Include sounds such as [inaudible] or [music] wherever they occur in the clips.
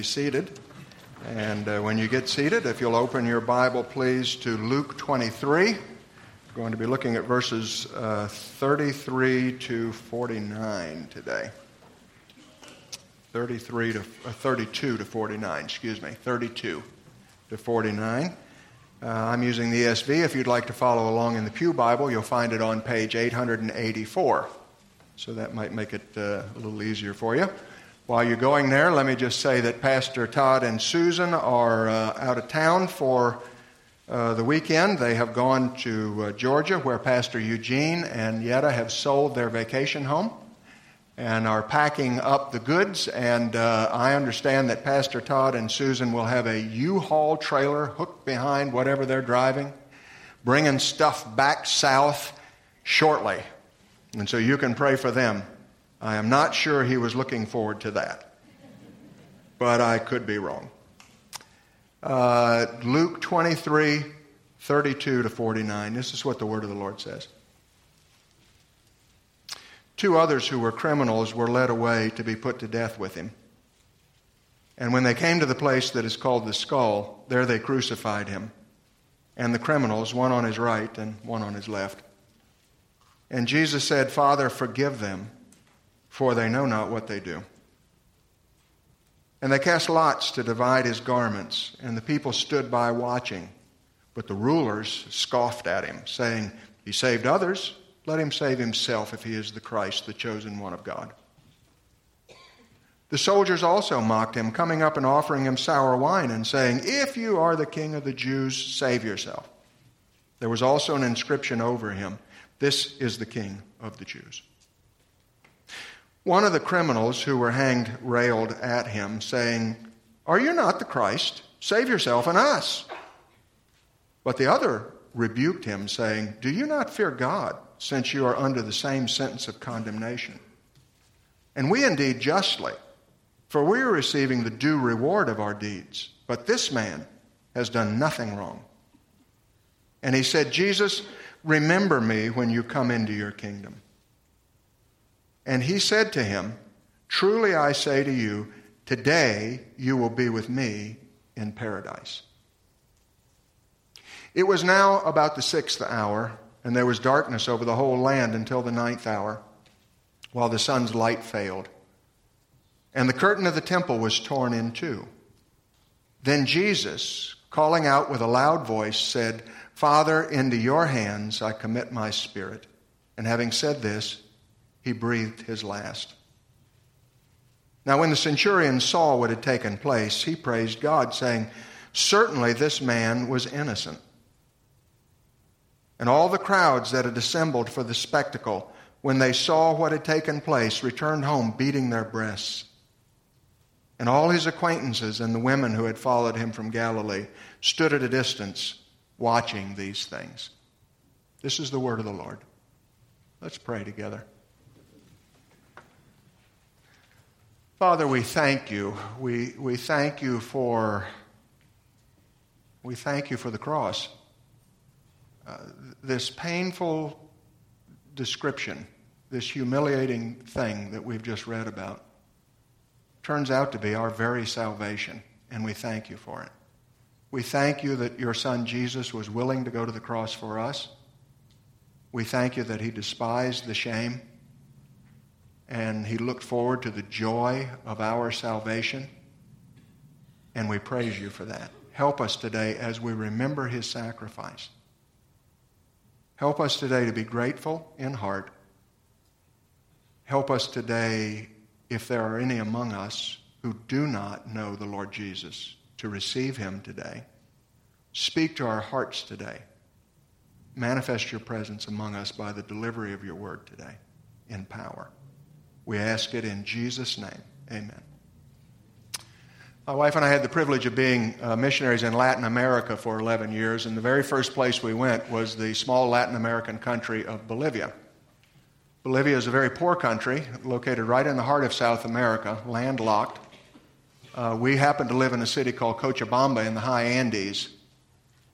be seated. And uh, when you get seated, if you'll open your Bible, please, to Luke 23. We're going to be looking at verses uh, 33 to 49 today. 33 to uh, 32 to 49, excuse me, 32 to 49. Uh, I'm using the ESV. If you'd like to follow along in the Pew Bible, you'll find it on page 884. So that might make it uh, a little easier for you. While you're going there, let me just say that Pastor Todd and Susan are uh, out of town for uh, the weekend. They have gone to uh, Georgia, where Pastor Eugene and Yetta have sold their vacation home and are packing up the goods. And uh, I understand that Pastor Todd and Susan will have a U-Haul trailer hooked behind whatever they're driving, bringing stuff back south shortly. And so you can pray for them. I am not sure he was looking forward to that, but I could be wrong. Uh, Luke 23, 32 to 49. This is what the word of the Lord says. Two others who were criminals were led away to be put to death with him. And when they came to the place that is called the skull, there they crucified him, and the criminals, one on his right and one on his left. And Jesus said, Father, forgive them, for they know not what they do. And they cast lots to divide his garments, and the people stood by watching. But the rulers scoffed at him, saying, He saved others let him save himself if he is the Christ, the chosen one of God. The soldiers also mocked him, coming up and offering him sour wine and saying, If you are the king of the Jews, save yourself. There was also an inscription over him This is the king of the Jews. One of the criminals who were hanged railed at him, saying, Are you not the Christ? Save yourself and us. But the other rebuked him, saying, Do you not fear God? since you are under the same sentence of condemnation. And we indeed justly, for we are receiving the due reward of our deeds. But this man has done nothing wrong. And he said, Jesus, remember me when you come into your kingdom. And he said to him, Truly I say to you, today you will be with me in paradise. It was now about the sixth hour and there was darkness over the whole land until the ninth hour, while the sun's light failed. And the curtain of the temple was torn in two. Then Jesus, calling out with a loud voice, said, Father, into your hands I commit my spirit. And having said this, he breathed his last. Now, when the centurion saw what had taken place, he praised God, saying, Certainly this man was innocent. And all the crowds that had assembled for the spectacle, when they saw what had taken place, returned home beating their breasts. And all his acquaintances and the women who had followed him from Galilee stood at a distance watching these things. This is the word of the Lord. Let's pray together. Father, we thank you. We, we thank you for we thank you for the cross. Uh, this painful description, this humiliating thing that we've just read about, turns out to be our very salvation, and we thank you for it. We thank you that your son Jesus was willing to go to the cross for us. We thank you that he despised the shame and he looked forward to the joy of our salvation. And we praise you for that. Help us today as we remember his sacrifice Help us today to be grateful in heart. Help us today, if there are any among us who do not know the Lord Jesus, to receive him today. Speak to our hearts today. Manifest your presence among us by the delivery of your word today in power. We ask it in Jesus' name. Amen. My wife and I had the privilege of being uh, missionaries in Latin America for 11 years, and the very first place we went was the small Latin American country of Bolivia. Bolivia is a very poor country, located right in the heart of South America, landlocked. Uh, we happened to live in a city called Cochabamba in the high Andes.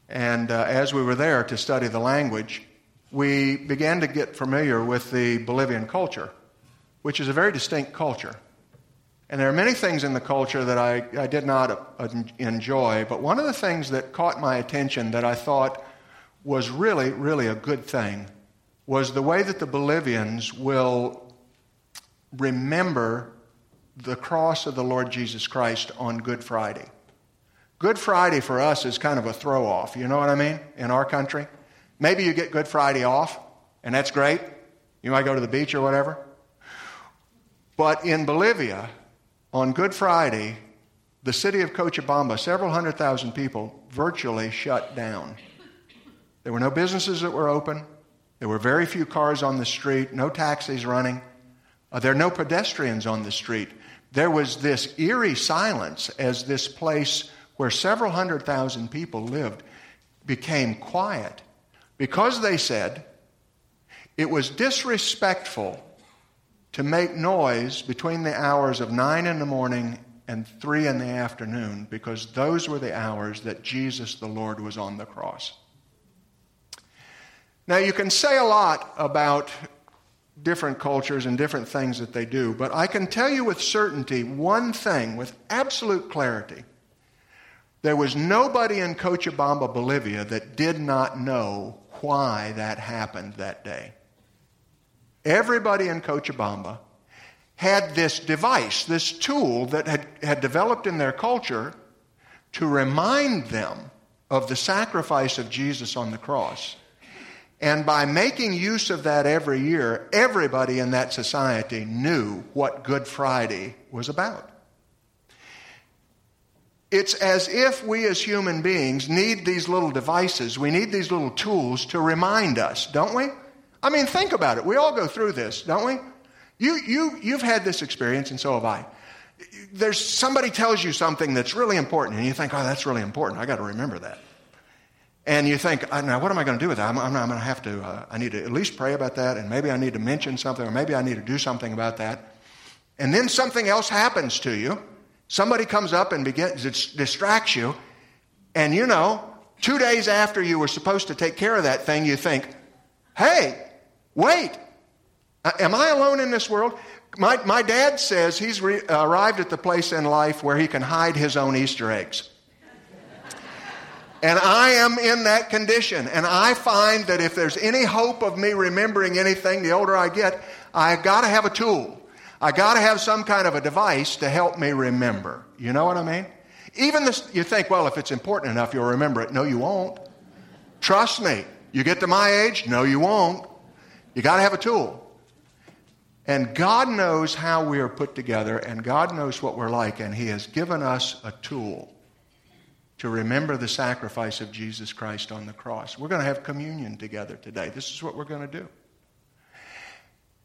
And uh, as we were there to study the language, we began to get familiar with the Bolivian culture, which is a very distinct culture. And there are many things in the culture that I, I did not uh, enjoy, but one of the things that caught my attention that I thought was really, really a good thing was the way that the Bolivians will remember the cross of the Lord Jesus Christ on Good Friday. Good Friday for us is kind of a throw off, you know what I mean, in our country. Maybe you get Good Friday off, and that's great. You might go to the beach or whatever. But in Bolivia, on Good Friday, the city of Cochabamba, several hundred thousand people, virtually shut down. There were no businesses that were open. There were very few cars on the street, no taxis running. Uh, there are no pedestrians on the street. There was this eerie silence as this place where several hundred thousand people lived became quiet because they said it was disrespectful to make noise between the hours of 9 in the morning and 3 in the afternoon because those were the hours that Jesus the Lord was on the cross. Now, you can say a lot about different cultures and different things that they do, but I can tell you with certainty one thing with absolute clarity. There was nobody in Cochabamba, Bolivia, that did not know why that happened that day. Everybody in Cochabamba had this device, this tool that had, had developed in their culture to remind them of the sacrifice of Jesus on the cross. And by making use of that every year, everybody in that society knew what Good Friday was about. It's as if we as human beings need these little devices, we need these little tools to remind us, don't we? I mean, think about it. We all go through this, don't we? You, you, you've had this experience, and so have I. There's somebody tells you something that's really important, and you think, oh, that's really important. I got to remember that. And you think, uh, now what am I going to do with that? I'm, I'm, I'm going to have to, uh, I need to at least pray about that, and maybe I need to mention something, or maybe I need to do something about that. And then something else happens to you Somebody comes up and begins, distracts you, and you know, two days after you were supposed to take care of that thing, you think, hey, wait, uh, am I alone in this world? My, my dad says he's re- arrived at the place in life where he can hide his own Easter eggs. And I am in that condition. And I find that if there's any hope of me remembering anything, the older I get, I've got to have a tool. I've got to have some kind of a device to help me remember. You know what I mean? Even this, you think, well, if it's important enough, you'll remember it. No, you won't. Trust me. You get to my age? No, you won't. You got to have a tool. And God knows how we are put together, and God knows what we're like, and He has given us a tool to remember the sacrifice of Jesus Christ on the cross. We're going to have communion together today. This is what we're going to do.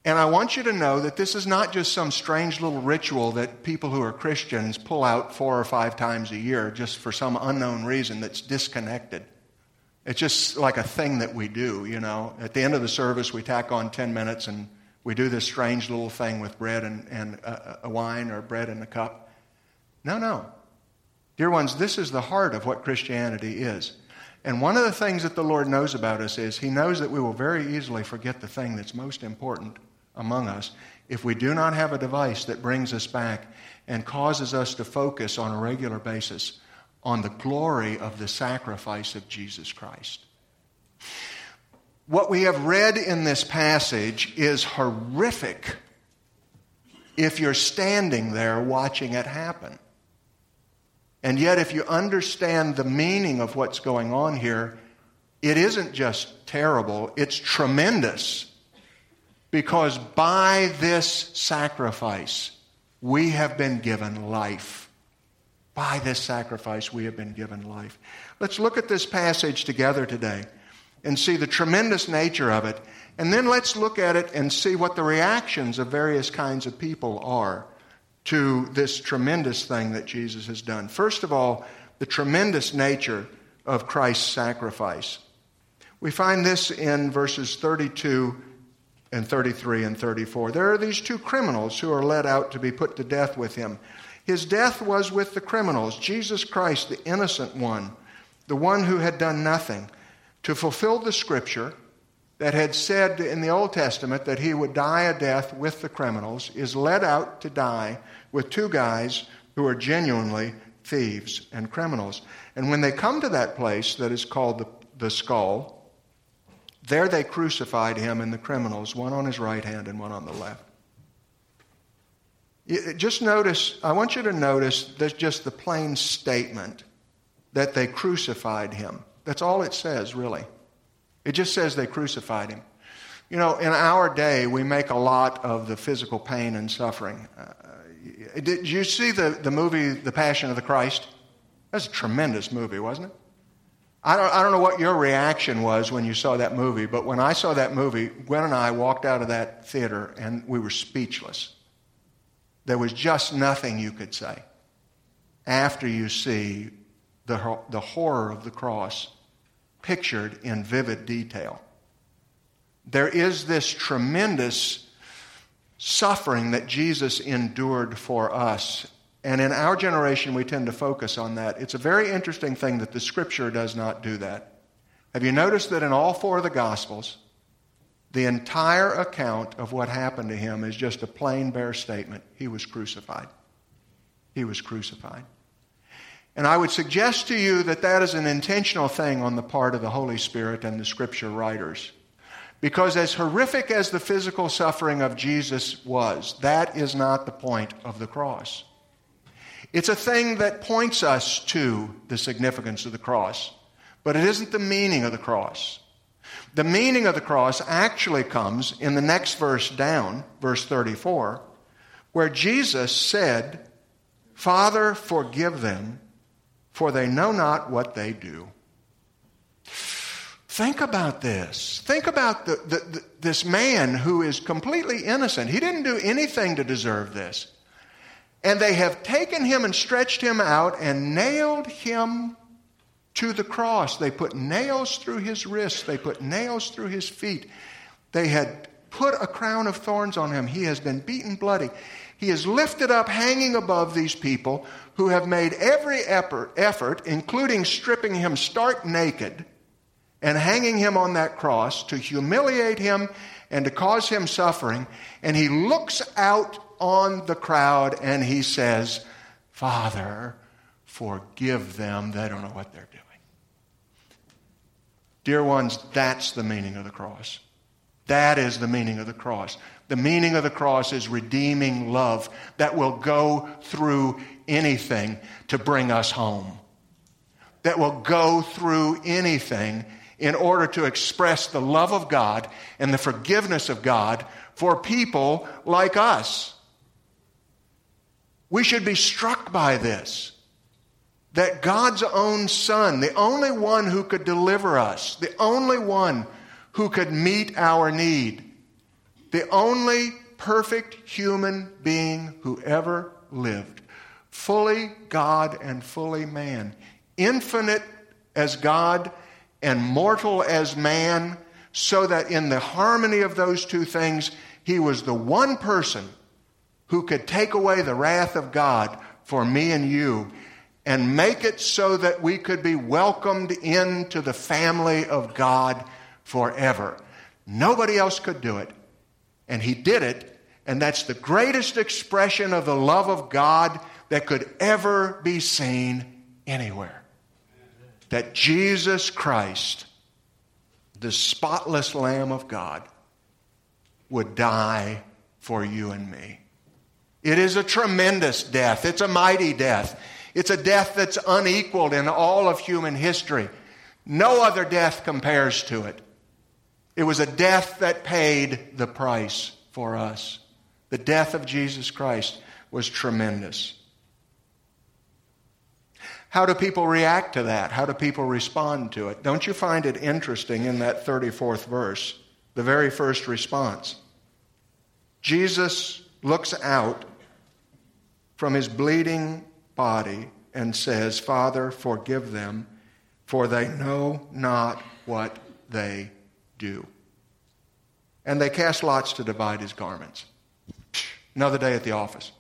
And I want you to know that this is not just some strange little ritual that people who are Christians pull out four or five times a year just for some unknown reason that's disconnected. It's just like a thing that we do, you know. At the end of the service, we tack on 10 minutes and we do this strange little thing with bread and, and a, a wine or bread in a cup. No, no. Dear ones, this is the heart of what Christianity is. And one of the things that the Lord knows about us is He knows that we will very easily forget the thing that's most important among us if we do not have a device that brings us back and causes us to focus on a regular basis on the glory of the sacrifice of Jesus Christ. What we have read in this passage is horrific if you're standing there watching it happen. And yet, if you understand the meaning of what's going on here, it isn't just terrible, it's tremendous. Because by this sacrifice, we have been given life. By this sacrifice, we have been given life. Let's look at this passage together today and see the tremendous nature of it. And then let's look at it and see what the reactions of various kinds of people are to this tremendous thing that Jesus has done. First of all, the tremendous nature of Christ's sacrifice. We find this in verses 32 and 33 and 34. There are these two criminals who are led out to be put to death with him. His death was with the criminals, Jesus Christ, the innocent one, the one who had done nothing, to fulfill the scripture that had said in the Old Testament that he would die a death with the criminals is led out to die with two guys who are genuinely thieves and criminals. And when they come to that place that is called the, the skull, there they crucified him and the criminals, one on his right hand and one on the left. Just notice, I want you to notice there's just the plain statement that they crucified him. That's all it says, really. It just says they crucified him. You know, in our day, we make a lot of the physical pain and suffering. Uh, did you see the, the movie, The Passion of the Christ? That's a tremendous movie, wasn't it? I don't, I don't know what your reaction was when you saw that movie, but when I saw that movie, Gwen and I walked out of that theater and we were speechless. There was just nothing you could say after you see the, the horror of the cross pictured in vivid detail. There is this tremendous suffering that Jesus endured for us. And in our generation, we tend to focus on that. It's a very interesting thing that the scripture does not do that. Have you noticed that in all four of the Gospels, the entire account of what happened to him is just a plain, bare statement? He was crucified. He was crucified. And I would suggest to you that that is an intentional thing on the part of the Holy Spirit and the scripture writers. Because as horrific as the physical suffering of Jesus was, that is not the point of the cross. It's a thing that points us to the significance of the cross, but it isn't the meaning of the cross. The meaning of the cross actually comes in the next verse down, verse 34, where Jesus said, Father, forgive them, for they know not what they do. Think about this. Think about the, the, the, this man who is completely innocent. He didn't do anything to deserve this. And they have taken him and stretched him out and nailed him to the cross. They put nails through his wrists, they put nails through his feet. They had put a crown of thorns on him. He has been beaten bloody. He is lifted up, hanging above these people who have made every effort, effort, including stripping him stark naked and hanging him on that cross to humiliate him and to cause him suffering. And he looks out on the crowd and he says, Father, forgive them. They don't know what they're doing. Dear ones, that's the meaning of the cross. That is the meaning of the cross. The meaning of the cross is redeeming love that will go through anything to bring us home, that will go through anything in order to express the love of God and the forgiveness of God for people like us. We should be struck by this that God's own Son, the only one who could deliver us, the only one who could meet our need, the only perfect human being who ever lived, fully God and fully man, infinite as God and mortal as man, so that in the harmony of those two things, he was the one person who could take away the wrath of God for me and you and make it so that we could be welcomed into the family of God forever. Nobody else could do it. And he did it, and that's the greatest expression of the love of God that could ever be seen anywhere that Jesus Christ, the spotless Lamb of God, would die for you and me. It is a tremendous death. It's a mighty death. It's a death that's unequaled in all of human history. No other death compares to it. It was a death that paid the price for us. The death of Jesus Christ was tremendous. How do people react to that? How do people respond to it? Don't you find it interesting in that 34th verse, the very first response? Jesus looks out from his bleeding body and says, Father, forgive them, for they know not what they do. And they cast lots to divide his garments. Another day at the office.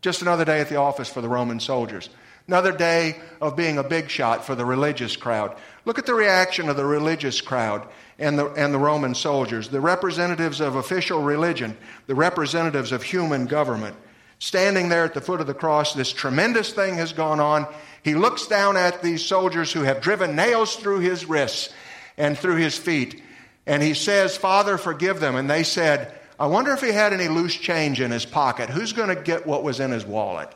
Just another day at the office for the Roman soldiers. Another day of being a big shot for the religious crowd. Look at the reaction of the religious crowd and the, and the Roman soldiers, the representatives of official religion, the representatives of human government. Standing there at the foot of the cross, this tremendous thing has gone on. He looks down at these soldiers who have driven nails through his wrists and through his feet, and he says, Father, forgive them. And they said, I wonder if he had any loose change in his pocket. Who's going to get what was in his wallet?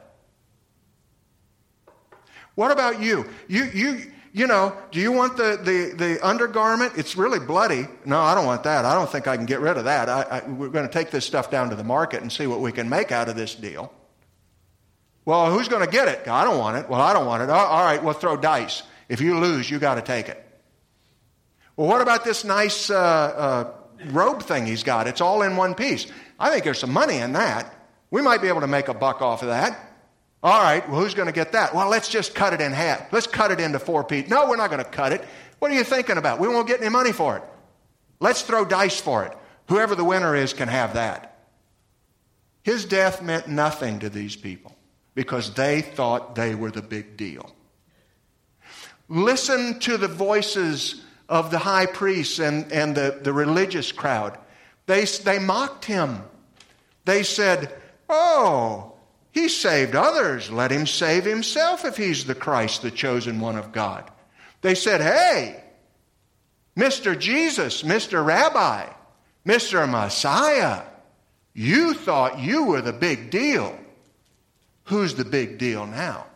What about you? You, you, you know, do you want the, the, the undergarment? It's really bloody. No, I don't want that. I don't think I can get rid of that. I, I, we're going to take this stuff down to the market and see what we can make out of this deal. Well, who's going to get it? I don't want it. Well, I don't want it. All right, we'll throw dice. If you lose, you got to take it. Well, what about this nice uh, uh, robe thing he's got. It's all in one piece. I think there's some money in that. We might be able to make a buck off of that. All right, well, who's going to get that? Well, let's just cut it in half. Let's cut it into four pieces. No, we're not going to cut it. What are you thinking about? We won't get any money for it. Let's throw dice for it. Whoever the winner is can have that. His death meant nothing to these people because they thought they were the big deal. Listen to the voices of the high priests and, and the, the religious crowd. They, they mocked him. They said, Oh, he saved others. Let him save himself if he's the Christ, the chosen one of God. They said, Hey, Mr. Jesus, Mr. Rabbi, Mr. Messiah, you thought you were the big deal. Who's the big deal now?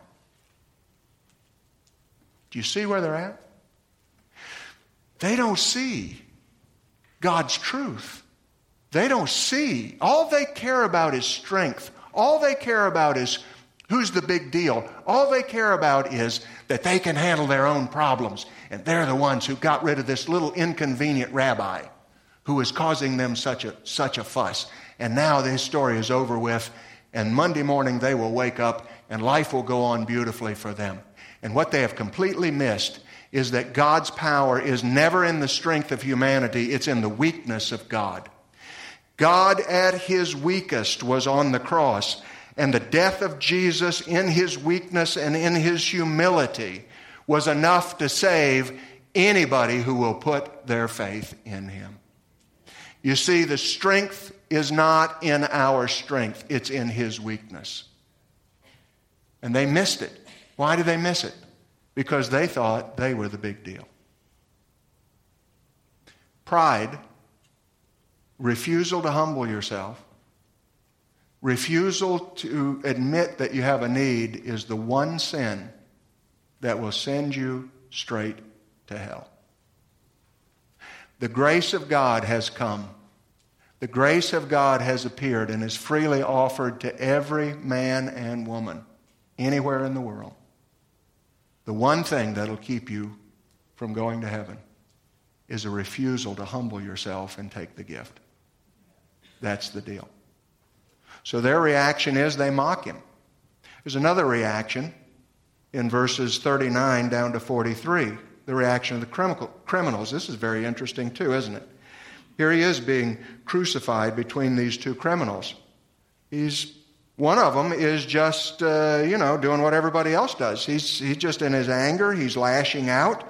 Do you see where they're at? They don't see God's truth. They don't see. All they care about is strength. All they care about is who's the big deal. All they care about is that they can handle their own problems. And they're the ones who got rid of this little inconvenient rabbi who was causing them such a, such a fuss. And now this story is over with, and Monday morning they will wake up and life will go on beautifully for them. And what they have completely missed is that God's power is never in the strength of humanity, it's in the weakness of God. God at his weakest was on the cross, and the death of Jesus in his weakness and in his humility was enough to save anybody who will put their faith in him. You see, the strength is not in our strength, it's in his weakness. And they missed it. Why did they miss it? because they thought they were the big deal. Pride, refusal to humble yourself, refusal to admit that you have a need is the one sin that will send you straight to hell. The grace of God has come. The grace of God has appeared and is freely offered to every man and woman anywhere in the world. The one thing that'll keep you from going to heaven is a refusal to humble yourself and take the gift. That's the deal. So their reaction is they mock him. There's another reaction in verses 39 down to 43, the reaction of the criminals. This is very interesting, too, isn't it? Here he is being crucified between these two criminals. He's one of them is just, uh, you know, doing what everybody else does. He's, he's just in his anger, he's lashing out,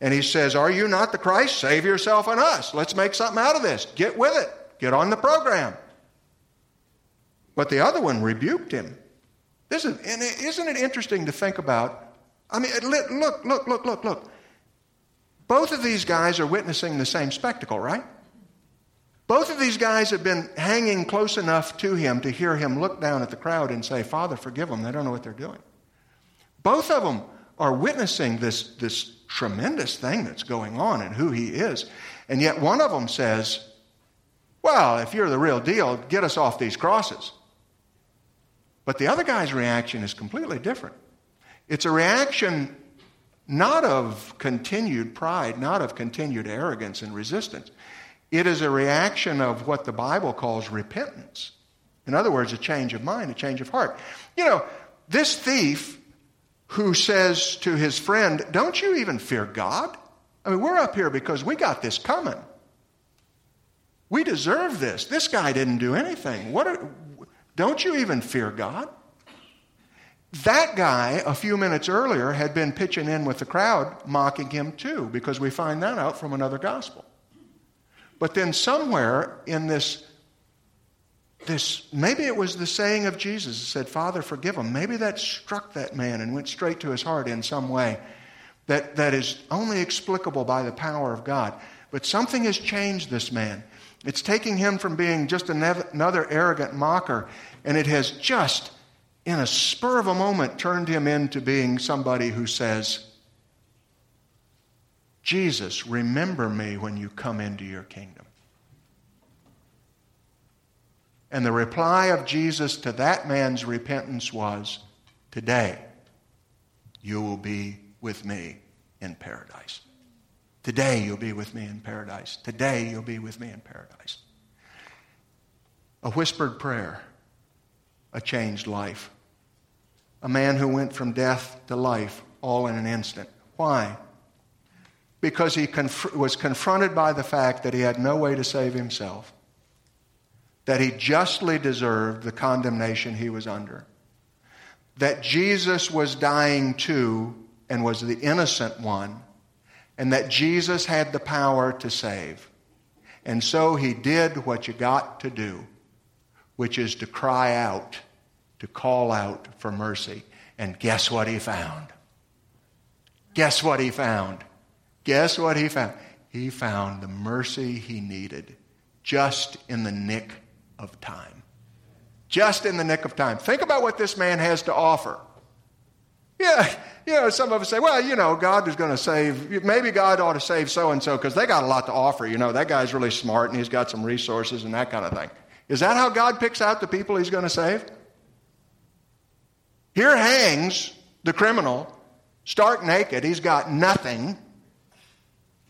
and he says, Are you not the Christ? Save yourself and us. Let's make something out of this. Get with it, get on the program. But the other one rebuked him. This is, and isn't it interesting to think about? I mean, look, look, look, look, look. Both of these guys are witnessing the same spectacle, right? Both of these guys have been hanging close enough to him to hear him look down at the crowd and say, Father, forgive them. They don't know what they're doing. Both of them are witnessing this, this tremendous thing that's going on and who he is. And yet one of them says, Well, if you're the real deal, get us off these crosses. But the other guy's reaction is completely different. It's a reaction not of continued pride, not of continued arrogance and resistance. It is a reaction of what the Bible calls repentance. In other words, a change of mind, a change of heart. You know, this thief who says to his friend, Don't you even fear God? I mean, we're up here because we got this coming. We deserve this. This guy didn't do anything. What are, don't you even fear God? That guy, a few minutes earlier, had been pitching in with the crowd, mocking him too, because we find that out from another gospel. But then somewhere in this, this maybe it was the saying of Jesus that said, Father, forgive him. Maybe that struck that man and went straight to his heart in some way that, that is only explicable by the power of God. But something has changed this man. It's taking him from being just another arrogant mocker, and it has just, in a spur of a moment, turned him into being somebody who says, Jesus, remember me when you come into your kingdom. And the reply of Jesus to that man's repentance was, Today you will be with me in paradise. Today you'll be with me in paradise. Today you'll be with me in paradise. A whispered prayer, a changed life. A man who went from death to life all in an instant. Why? Because he conf- was confronted by the fact that he had no way to save himself, that he justly deserved the condemnation he was under, that Jesus was dying too and was the innocent one and that Jesus had the power to save. And so he did what you got to do, which is to cry out, to call out for mercy. And guess what he found? Guess what he found? Guess what he found? He found the mercy he needed just in the nick of time. Just in the nick of time. Think about what this man has to offer. Yeah, you know, some of us say, well, you know, God is going to save, maybe God ought to save so and so because they got a lot to offer. You know, that guy's really smart and he's got some resources and that kind of thing. Is that how God picks out the people he's going to save? Here hangs the criminal, stark naked. He's got nothing,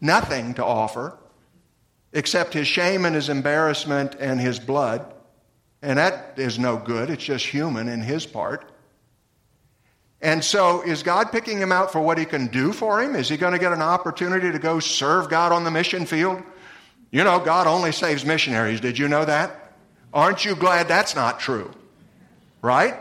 nothing to offer except his shame and his embarrassment and his blood. And that is no good. It's just human in his part. And so, is God picking him out for what he can do for him? Is he going to get an opportunity to go serve God on the mission field? You know, God only saves missionaries. Did you know that? Aren't you glad that's not true? Right?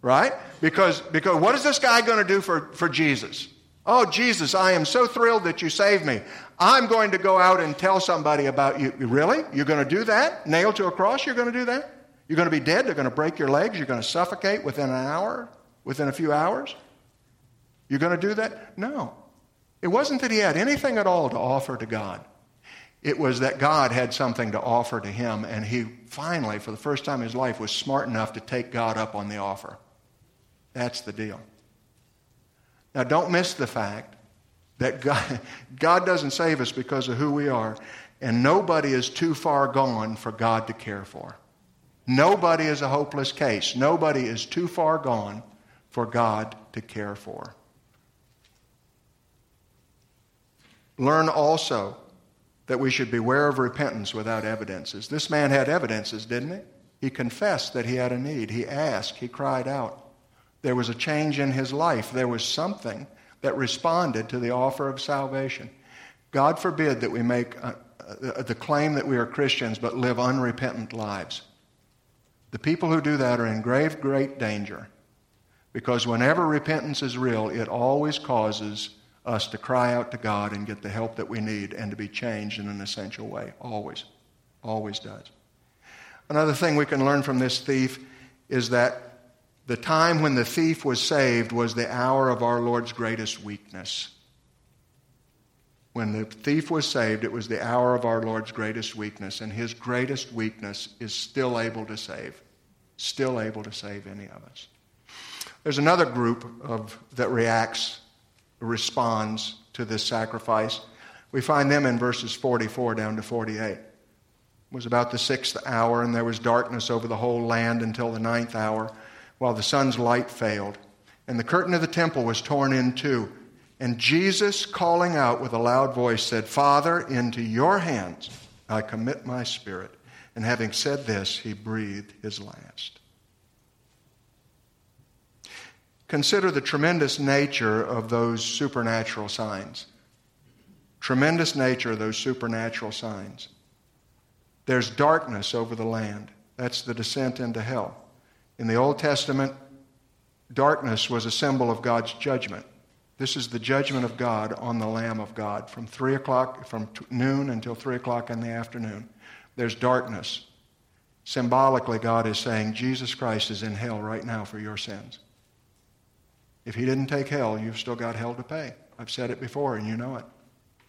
Right? Because, because what is this guy going to do for, for Jesus? Oh, Jesus, I am so thrilled that you saved me. I'm going to go out and tell somebody about you. Really? You're going to do that? Nailed to a cross? You're going to do that? You're going to be dead? They're going to break your legs? You're going to suffocate within an hour? Within a few hours? You're going to do that? No. It wasn't that he had anything at all to offer to God. It was that God had something to offer to him, and he finally, for the first time in his life, was smart enough to take God up on the offer. That's the deal. Now, don't miss the fact that God, [laughs] God doesn't save us because of who we are, and nobody is too far gone for God to care for. Nobody is a hopeless case. Nobody is too far gone for God to care for. Learn also that we should beware of repentance without evidences. This man had evidences, didn't he? He confessed that he had a need. He asked, he cried out. There was a change in his life. There was something that responded to the offer of salvation. God forbid that we make uh, uh, the claim that we are Christians but live unrepentant lives. The people who do that are in grave, great danger. Because whenever repentance is real, it always causes us to cry out to God and get the help that we need and to be changed in an essential way. Always. Always does. Another thing we can learn from this thief is that the time when the thief was saved was the hour of our Lord's greatest weakness. When the thief was saved, it was the hour of our Lord's greatest weakness, and his greatest weakness is still able to save, still able to save any of us. There's another group of, that reacts, responds to this sacrifice. We find them in verses 44 down to 48. It was about the sixth hour, and there was darkness over the whole land until the ninth hour, while the sun's light failed. And the curtain of the temple was torn in two. And Jesus, calling out with a loud voice, said, Father, into your hands I commit my spirit. And having said this, he breathed his last. Consider the tremendous nature of those supernatural signs. Tremendous nature of those supernatural signs. There's darkness over the land. That's the descent into hell. In the Old Testament, darkness was a symbol of God's judgment. This is the judgment of God on the Lamb of God from 3 o'clock, from noon until 3 o'clock in the afternoon. There's darkness. Symbolically, God is saying Jesus Christ is in hell right now for your sins. If he didn't take hell, you've still got hell to pay. I've said it before, and you know it.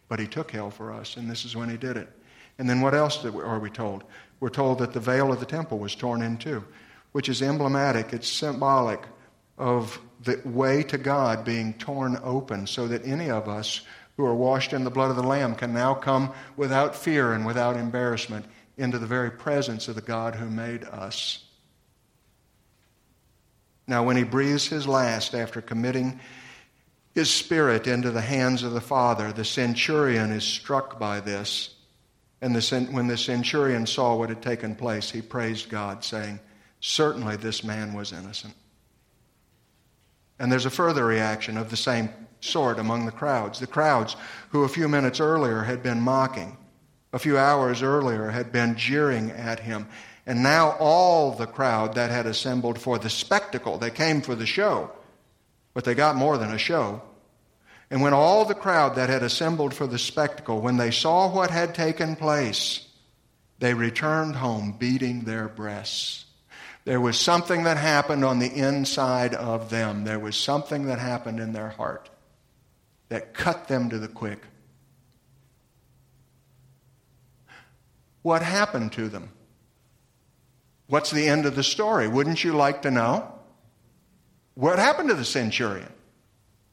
But he took hell for us, and this is when he did it. And then what else are we told? We're told that the veil of the temple was torn in two, which is emblematic, it's symbolic of the way to God being torn open so that any of us who are washed in the blood of the Lamb can now come without fear and without embarrassment into the very presence of the God who made us. Now, when he breathes his last after committing his spirit into the hands of the Father, the centurion is struck by this. And the, when the centurion saw what had taken place, he praised God, saying, Certainly this man was innocent. And there's a further reaction of the same sort among the crowds. The crowds who a few minutes earlier had been mocking, a few hours earlier had been jeering at him. And now all the crowd that had assembled for the spectacle, they came for the show, but they got more than a show. And when all the crowd that had assembled for the spectacle, when they saw what had taken place, they returned home beating their breasts. There was something that happened on the inside of them. There was something that happened in their heart that cut them to the quick. What happened to them? What's the end of the story? Wouldn't you like to know? What happened to the centurion?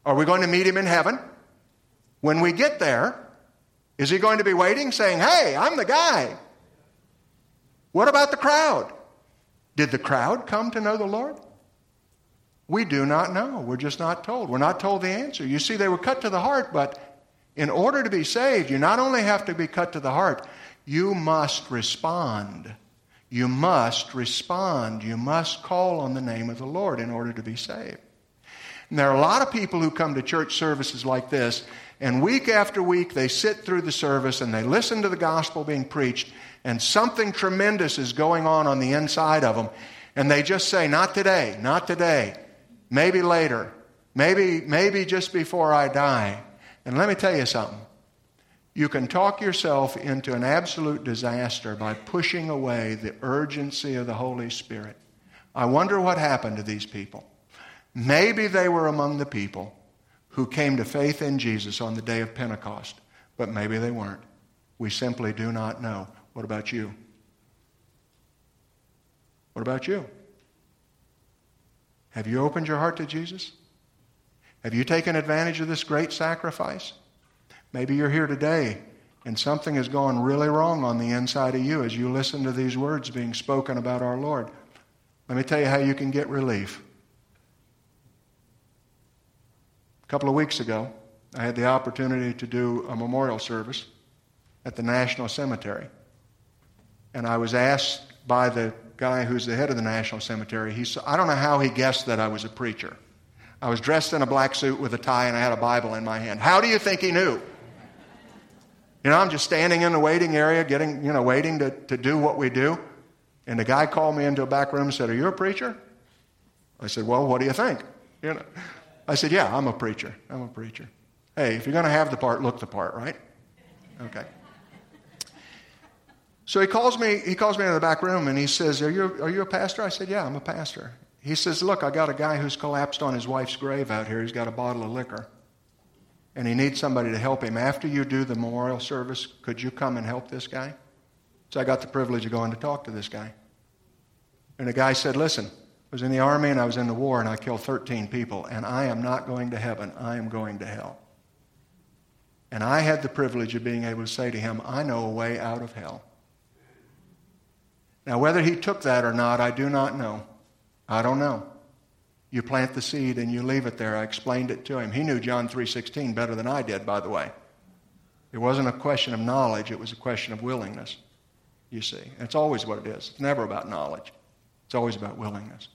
Are we going to meet him in heaven? When we get there, is he going to be waiting saying, Hey, I'm the guy? What about the crowd? Did the crowd come to know the Lord? We do not know. We're just not told. We're not told the answer. You see, they were cut to the heart, but in order to be saved, you not only have to be cut to the heart, you must respond. You must respond. You must call on the name of the Lord in order to be saved. And there are a lot of people who come to church services like this, and week after week they sit through the service and they listen to the gospel being preached, and something tremendous is going on on the inside of them. And they just say, Not today, not today, maybe later, maybe, maybe just before I die. And let me tell you something. You can talk yourself into an absolute disaster by pushing away the urgency of the Holy Spirit. I wonder what happened to these people. Maybe they were among the people who came to faith in Jesus on the day of Pentecost, but maybe they weren't. We simply do not know. What about you? What about you? Have you opened your heart to Jesus? Have you taken advantage of this great sacrifice? Maybe you're here today and something has gone really wrong on the inside of you as you listen to these words being spoken about our Lord. Let me tell you how you can get relief. A couple of weeks ago, I had the opportunity to do a memorial service at the National Cemetery and I was asked by the guy who's the head of the National Cemetery, he said, I don't know how he guessed that I was a preacher. I was dressed in a black suit with a tie and I had a Bible in my hand. How do you think he knew? You know, I'm just standing in the waiting area, getting, you know, waiting to, to do what we do. And the guy called me into a back room and said, Are you a preacher? I said, Well, what do you think? You know, I said, Yeah, I'm a preacher. I'm a preacher. Hey, if you're going to have the part, look the part, right? Okay. So he calls me, he calls me into the back room and he says, are you, are you a pastor? I said, Yeah, I'm a pastor. He says, Look, I got a guy who's collapsed on his wife's grave out here. He's got a bottle of liquor. And he needs somebody to help him. After you do the memorial service, could you come and help this guy? So I got the privilege of going to talk to this guy. And the guy said, Listen, I was in the army and I was in the war and I killed 13 people, and I am not going to heaven. I am going to hell. And I had the privilege of being able to say to him, I know a way out of hell. Now, whether he took that or not, I do not know. I don't know. You plant the seed and you leave it there. I explained it to him. He knew John 3:16 better than I did, by the way. It wasn't a question of knowledge, it was a question of willingness. You see. And it's always what it is. It's never about knowledge. It's always about willingness.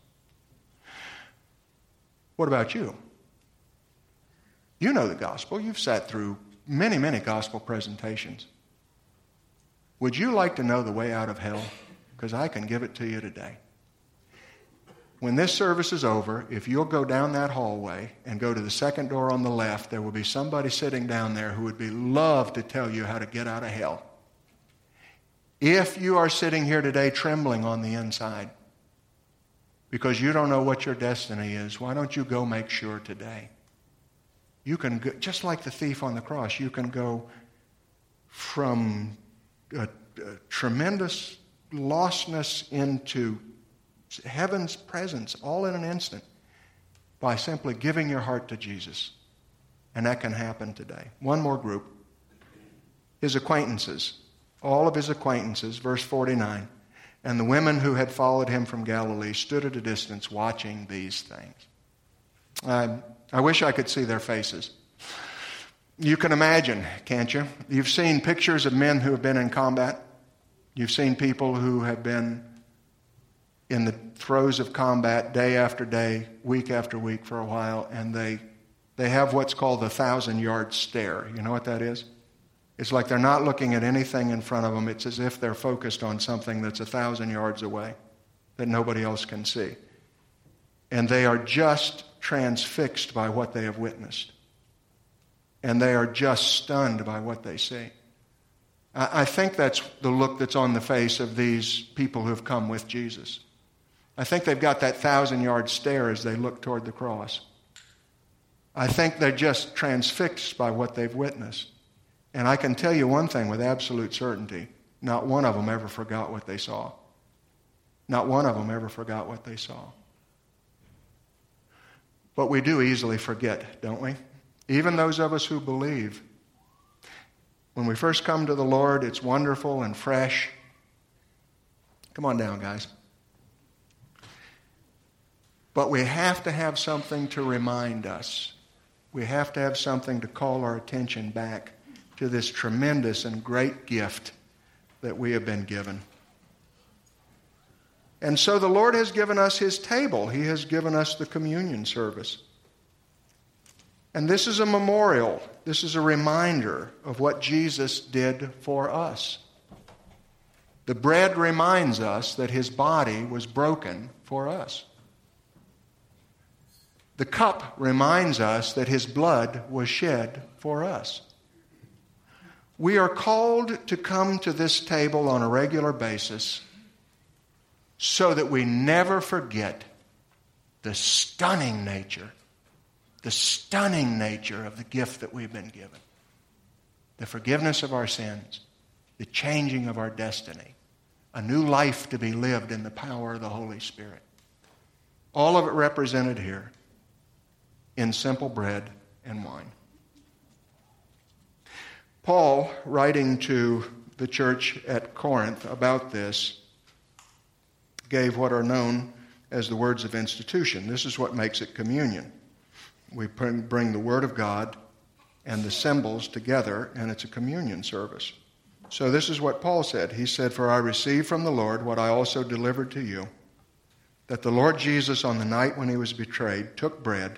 What about you? You know the gospel. You've sat through many, many gospel presentations. Would you like to know the way out of hell? because I can give it to you today. When this service is over, if you'll go down that hallway and go to the second door on the left, there will be somebody sitting down there who would be love to tell you how to get out of hell. If you are sitting here today trembling on the inside because you don't know what your destiny is, why don't you go make sure today? You can go, just like the thief on the cross, you can go from a, a tremendous lostness into heaven's presence all in an instant by simply giving your heart to Jesus. And that can happen today. One more group his acquaintances, all of his acquaintances, verse 49. And the women who had followed him from Galilee stood at a distance watching these things. I, I wish I could see their faces. You can imagine, can't you? You've seen pictures of men who have been in combat. You've seen people who have been in the throes of combat day after day, week after week for a while, and they, they have what's called the thousand yard stare. You know what that is? It's like they're not looking at anything in front of them. It's as if they're focused on something that's a thousand yards away that nobody else can see. And they are just transfixed by what they have witnessed. And they are just stunned by what they see. I think that's the look that's on the face of these people who have come with Jesus. I think they've got that thousand yard stare as they look toward the cross. I think they're just transfixed by what they've witnessed. And I can tell you one thing with absolute certainty not one of them ever forgot what they saw. Not one of them ever forgot what they saw. But we do easily forget, don't we? Even those of us who believe. When we first come to the Lord, it's wonderful and fresh. Come on down, guys. But we have to have something to remind us. We have to have something to call our attention back to this tremendous and great gift that we have been given. And so the Lord has given us His table, He has given us the communion service. And this is a memorial, this is a reminder of what Jesus did for us. The bread reminds us that His body was broken for us. The cup reminds us that his blood was shed for us. We are called to come to this table on a regular basis so that we never forget the stunning nature, the stunning nature of the gift that we've been given the forgiveness of our sins, the changing of our destiny, a new life to be lived in the power of the Holy Spirit. All of it represented here in simple bread and wine. Paul, writing to the church at Corinth about this, gave what are known as the words of institution. This is what makes it communion. We bring the Word of God and the symbols together, and it's a communion service. So, this is what Paul said. He said, For I received from the Lord what I also delivered to you that the Lord Jesus, on the night when he was betrayed, took bread.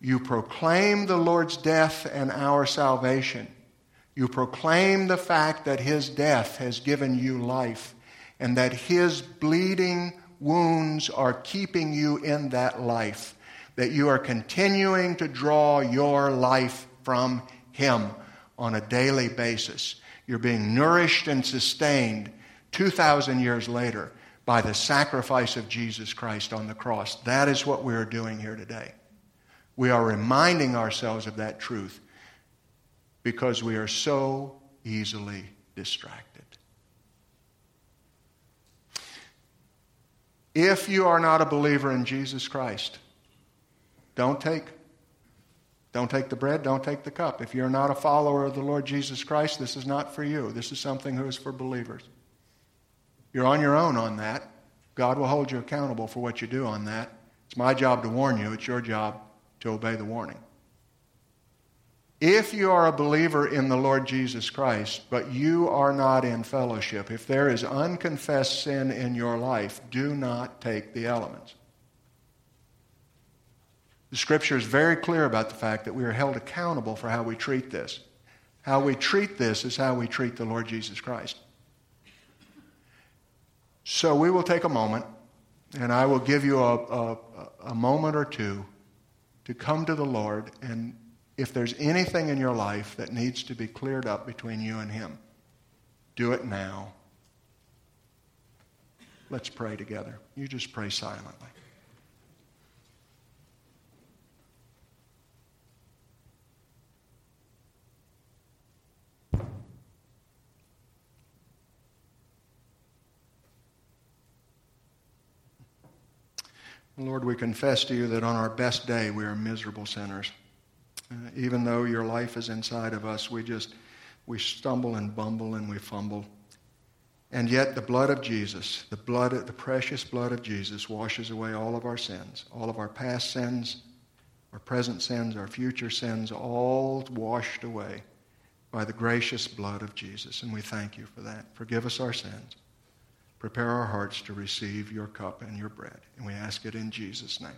You proclaim the Lord's death and our salvation. You proclaim the fact that his death has given you life and that his bleeding wounds are keeping you in that life, that you are continuing to draw your life from him on a daily basis. You're being nourished and sustained 2,000 years later by the sacrifice of Jesus Christ on the cross. That is what we're doing here today. We are reminding ourselves of that truth because we are so easily distracted. If you are not a believer in Jesus Christ, don't take don't take the bread, don't take the cup. If you're not a follower of the Lord Jesus Christ, this is not for you. This is something that is for believers. You're on your own on that. God will hold you accountable for what you do on that. It's my job to warn you, it's your job to obey the warning. If you are a believer in the Lord Jesus Christ, but you are not in fellowship, if there is unconfessed sin in your life, do not take the elements. The scripture is very clear about the fact that we are held accountable for how we treat this. How we treat this is how we treat the Lord Jesus Christ. So we will take a moment, and I will give you a, a, a moment or two to come to the Lord and if there's anything in your life that needs to be cleared up between you and Him, do it now. Let's pray together. You just pray silently. Lord, we confess to you that on our best day we are miserable sinners. Uh, even though your life is inside of us, we just we stumble and bumble and we fumble. And yet the blood of Jesus, the blood the precious blood of Jesus washes away all of our sins, all of our past sins, our present sins, our future sins, all washed away by the gracious blood of Jesus. And we thank you for that. Forgive us our sins. Prepare our hearts to receive your cup and your bread. And we ask it in Jesus' name.